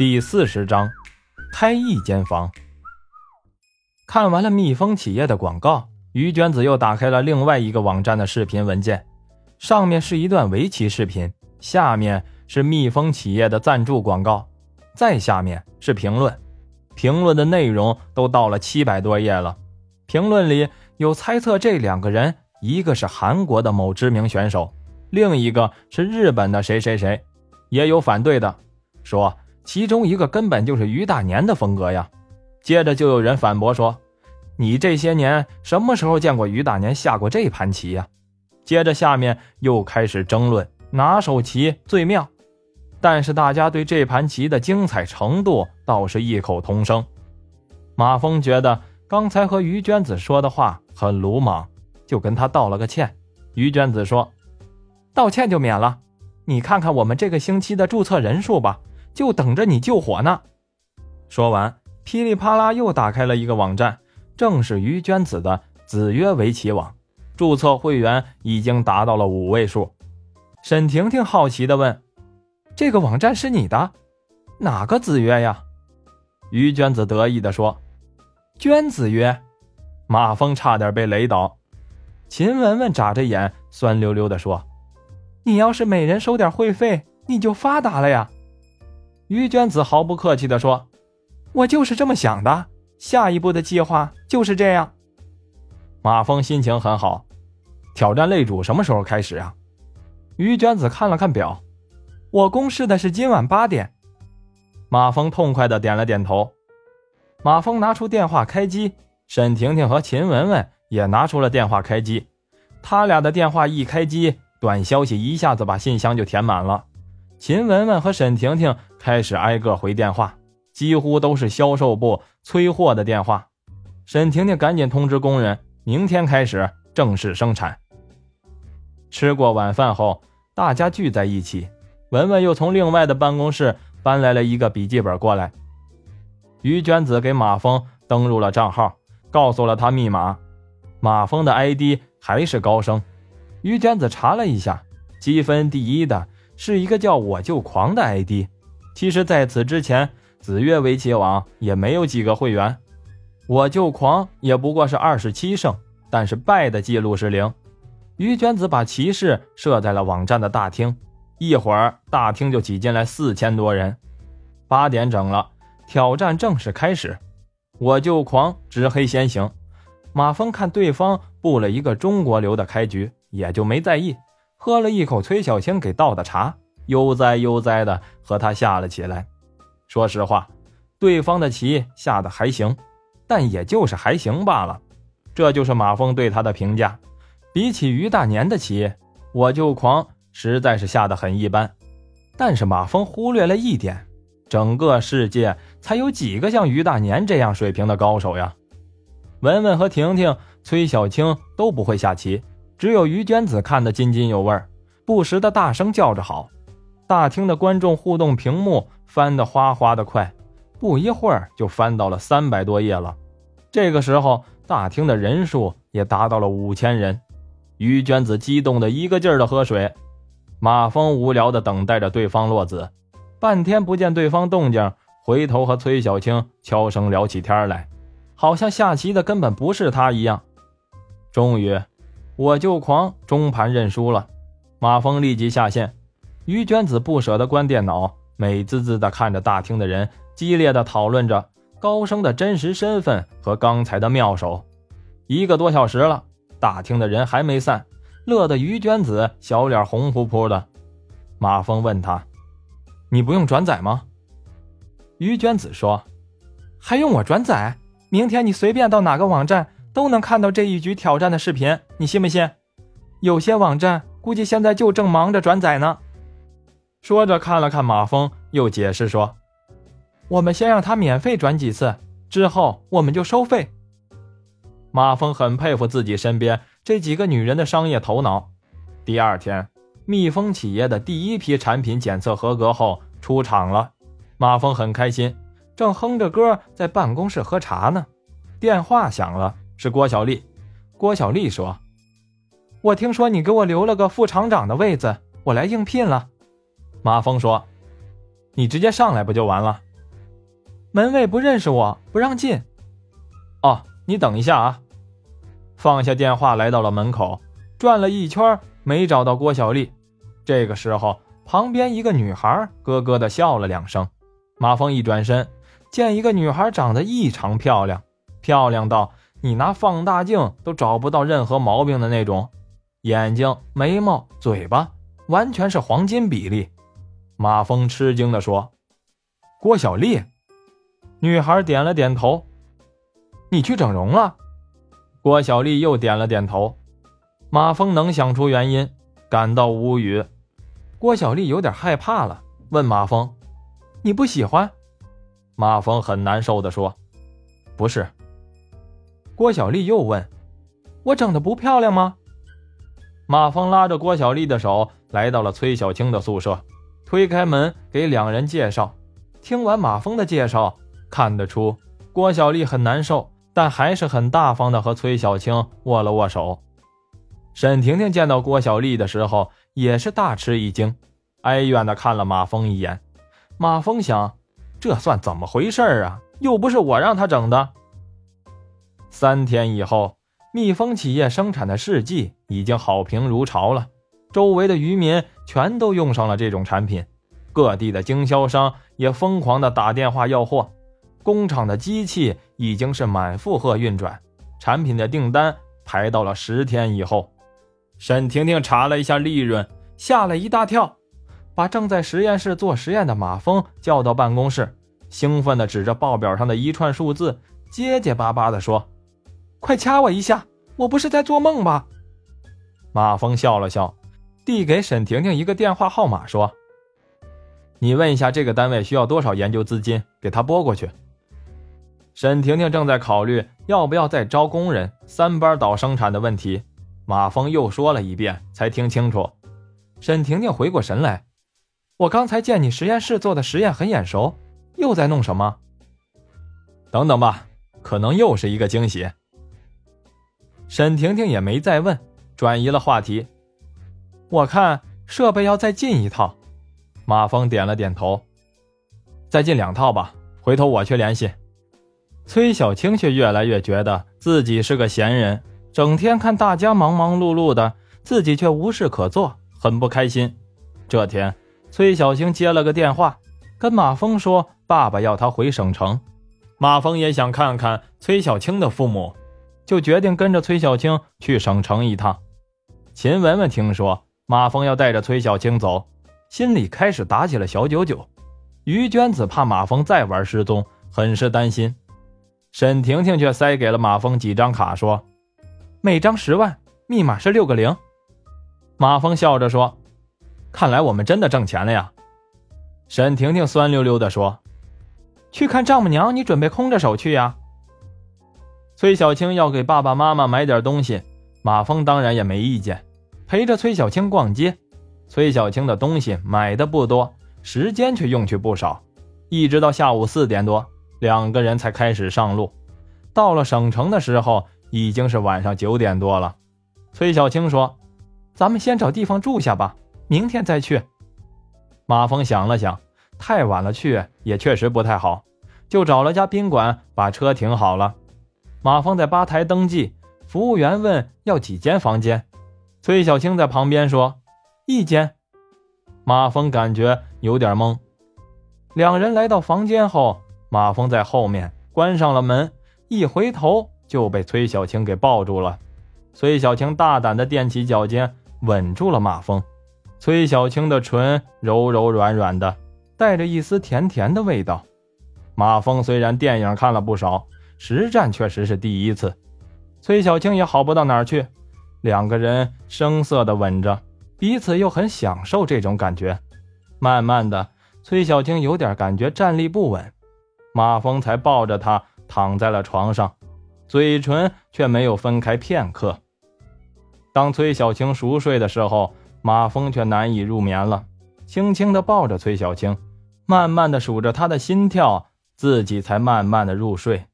第四十章，开一间房。看完了蜜蜂企业的广告，于娟子又打开了另外一个网站的视频文件，上面是一段围棋视频，下面是蜜蜂企业的赞助广告，再下面是评论。评论的内容都到了七百多页了。评论里有猜测这两个人，一个是韩国的某知名选手，另一个是日本的谁谁谁，也有反对的，说。其中一个根本就是于大年的风格呀，接着就有人反驳说：“你这些年什么时候见过于大年下过这盘棋呀？”接着下面又开始争论哪手棋最妙，但是大家对这盘棋的精彩程度倒是异口同声。马峰觉得刚才和于娟子说的话很鲁莽，就跟他道了个歉。于娟子说：“道歉就免了，你看看我们这个星期的注册人数吧。”就等着你救火呢！说完，噼里啪啦又打开了一个网站，正是于娟子的子曰围棋网，注册会员已经达到了五位数。沈婷婷好奇地问：“这个网站是你的？哪个子曰呀？”于娟子得意地说：“娟子曰。”马峰差点被雷倒。秦雯雯眨着眼，酸溜溜地说：“你要是每人收点会费，你就发达了呀！”于娟子毫不客气地说：“我就是这么想的，下一步的计划就是这样。”马峰心情很好。挑战擂主什么时候开始啊？于娟子看了看表，我公示的是今晚八点。马峰痛快的点了点头。马峰拿出电话开机，沈婷婷和秦雯雯也拿出了电话开机。他俩的电话一开机，短消息一下子把信箱就填满了。秦雯雯和沈婷婷开始挨个回电话，几乎都是销售部催货的电话。沈婷婷赶紧通知工人，明天开始正式生产。吃过晚饭后，大家聚在一起，文文又从另外的办公室搬来了一个笔记本过来。于娟子给马峰登录了账号，告诉了他密码。马峰的 ID 还是高升。于娟子查了一下，积分第一的。是一个叫我就狂的 ID，其实在此之前，子月围棋网也没有几个会员。我就狂也不过是二十七胜，但是败的记录是零。于娟子把骑士设在了网站的大厅，一会儿大厅就挤进来四千多人。八点整了，挑战正式开始。我就狂执黑先行，马峰看对方布了一个中国流的开局，也就没在意。喝了一口崔小青给倒的茶，悠哉悠哉的和他下了起来。说实话，对方的棋下的还行，但也就是还行罢了。这就是马峰对他的评价。比起于大年的棋，我就狂实在是下的很一般。但是马峰忽略了一点：整个世界才有几个像于大年这样水平的高手呀？文文和婷婷、崔小青都不会下棋。只有于娟子看得津津有味，不时的大声叫着好。大厅的观众互动屏幕翻得哗哗的快，不一会儿就翻到了三百多页了。这个时候，大厅的人数也达到了五千人。于娟子激动的一个劲儿的喝水，马峰无聊的等待着对方落子，半天不见对方动静，回头和崔小青悄声聊起天来，好像下棋的根本不是他一样。终于。我就狂中盘认输了，马峰立即下线。于娟子不舍得关电脑，美滋滋地看着大厅的人激烈的讨论着高升的真实身份和刚才的妙手。一个多小时了，大厅的人还没散，乐得于娟子小脸红扑扑的。马峰问他：“你不用转载吗？”于娟子说：“还用我转载？明天你随便到哪个网站。”都能看到这一局挑战的视频，你信不信？有些网站估计现在就正忙着转载呢。说着看了看马峰，又解释说：“我们先让他免费转几次，之后我们就收费。”马峰很佩服自己身边这几个女人的商业头脑。第二天，蜜蜂企业的第一批产品检测合格后出厂了，马峰很开心，正哼着歌在办公室喝茶呢，电话响了。是郭小丽。郭小丽说：“我听说你给我留了个副厂长的位子，我来应聘了。”马峰说：“你直接上来不就完了？门卫不认识我，不让进。哦，你等一下啊！放下电话，来到了门口，转了一圈没找到郭小丽。这个时候，旁边一个女孩咯咯的笑了两声。马峰一转身，见一个女孩长得异常漂亮，漂亮到你拿放大镜都找不到任何毛病的那种，眼睛、眉毛、嘴巴完全是黄金比例。马峰吃惊地说：“郭小丽。”女孩点了点头。你去整容了？郭小丽又点了点头。马峰能想出原因，感到无语。郭小丽有点害怕了，问马峰：“你不喜欢？”马峰很难受的说：“不是。”郭小丽又问：“我整的不漂亮吗？”马峰拉着郭小丽的手来到了崔小青的宿舍，推开门给两人介绍。听完马峰的介绍。看得出，郭小丽很难受，但还是很大方的和崔小青握了握手。沈婷婷见到郭小丽的时候，也是大吃一惊，哀怨的看了马峰一眼。马峰想，这算怎么回事啊？又不是我让他整的。三天以后，蜜蜂企业生产的试剂已经好评如潮了，周围的渔民全都用上了这种产品，各地的经销商也疯狂的打电话要货。工厂的机器已经是满负荷运转，产品的订单排到了十天以后。沈婷婷查了一下利润，吓了一大跳，把正在实验室做实验的马蜂叫到办公室，兴奋地指着报表上的一串数字，结结巴巴地说：“快掐我一下，我不是在做梦吧？”马峰笑了笑，递给沈婷婷一个电话号码，说：“你问一下这个单位需要多少研究资金，给他拨过去。”沈婷婷正在考虑要不要再招工人三班倒生产的问题，马峰又说了一遍，才听清楚。沈婷婷回过神来：“我刚才见你实验室做的实验很眼熟，又在弄什么？”等等吧，可能又是一个惊喜。沈婷婷也没再问，转移了话题。我看设备要再进一套。马峰点了点头：“再进两套吧，回头我去联系。”崔小青却越来越觉得自己是个闲人，整天看大家忙忙碌碌的，自己却无事可做，很不开心。这天，崔小青接了个电话，跟马峰说：“爸爸要他回省城。”马峰也想看看崔小青的父母，就决定跟着崔小青去省城一趟。秦雯雯听说马峰要带着崔小青走，心里开始打起了小九九。于娟子怕马峰再玩失踪，很是担心。沈婷婷却塞给了马峰几张卡，说：“每张十万，密码是六个零。”马峰笑着说：“看来我们真的挣钱了呀。”沈婷婷酸溜溜地说：“去看丈母娘，你准备空着手去呀？”崔小青要给爸爸妈妈买点东西，马峰当然也没意见，陪着崔小青逛街。崔小青的东西买的不多，时间却用去不少，一直到下午四点多。两个人才开始上路，到了省城的时候已经是晚上九点多了。崔小青说：“咱们先找地方住下吧，明天再去。”马峰想了想，太晚了去也确实不太好，就找了家宾馆把车停好了。马峰在吧台登记，服务员问要几间房间，崔小青在旁边说：“一间。”马峰感觉有点懵。两人来到房间后。马峰在后面关上了门，一回头就被崔小青给抱住了。崔小青大胆地踮起脚尖，吻住了马峰。崔小青的唇柔柔软软的，带着一丝甜甜的味道。马峰虽然电影看了不少，实战确实是第一次。崔小青也好不到哪儿去，两个人生涩的吻着，彼此又很享受这种感觉。慢慢的，崔小青有点感觉站立不稳。马峰才抱着她躺在了床上，嘴唇却没有分开片刻。当崔小青熟睡的时候，马峰却难以入眠了，轻轻的抱着崔小青，慢慢的数着她的心跳，自己才慢慢的入睡。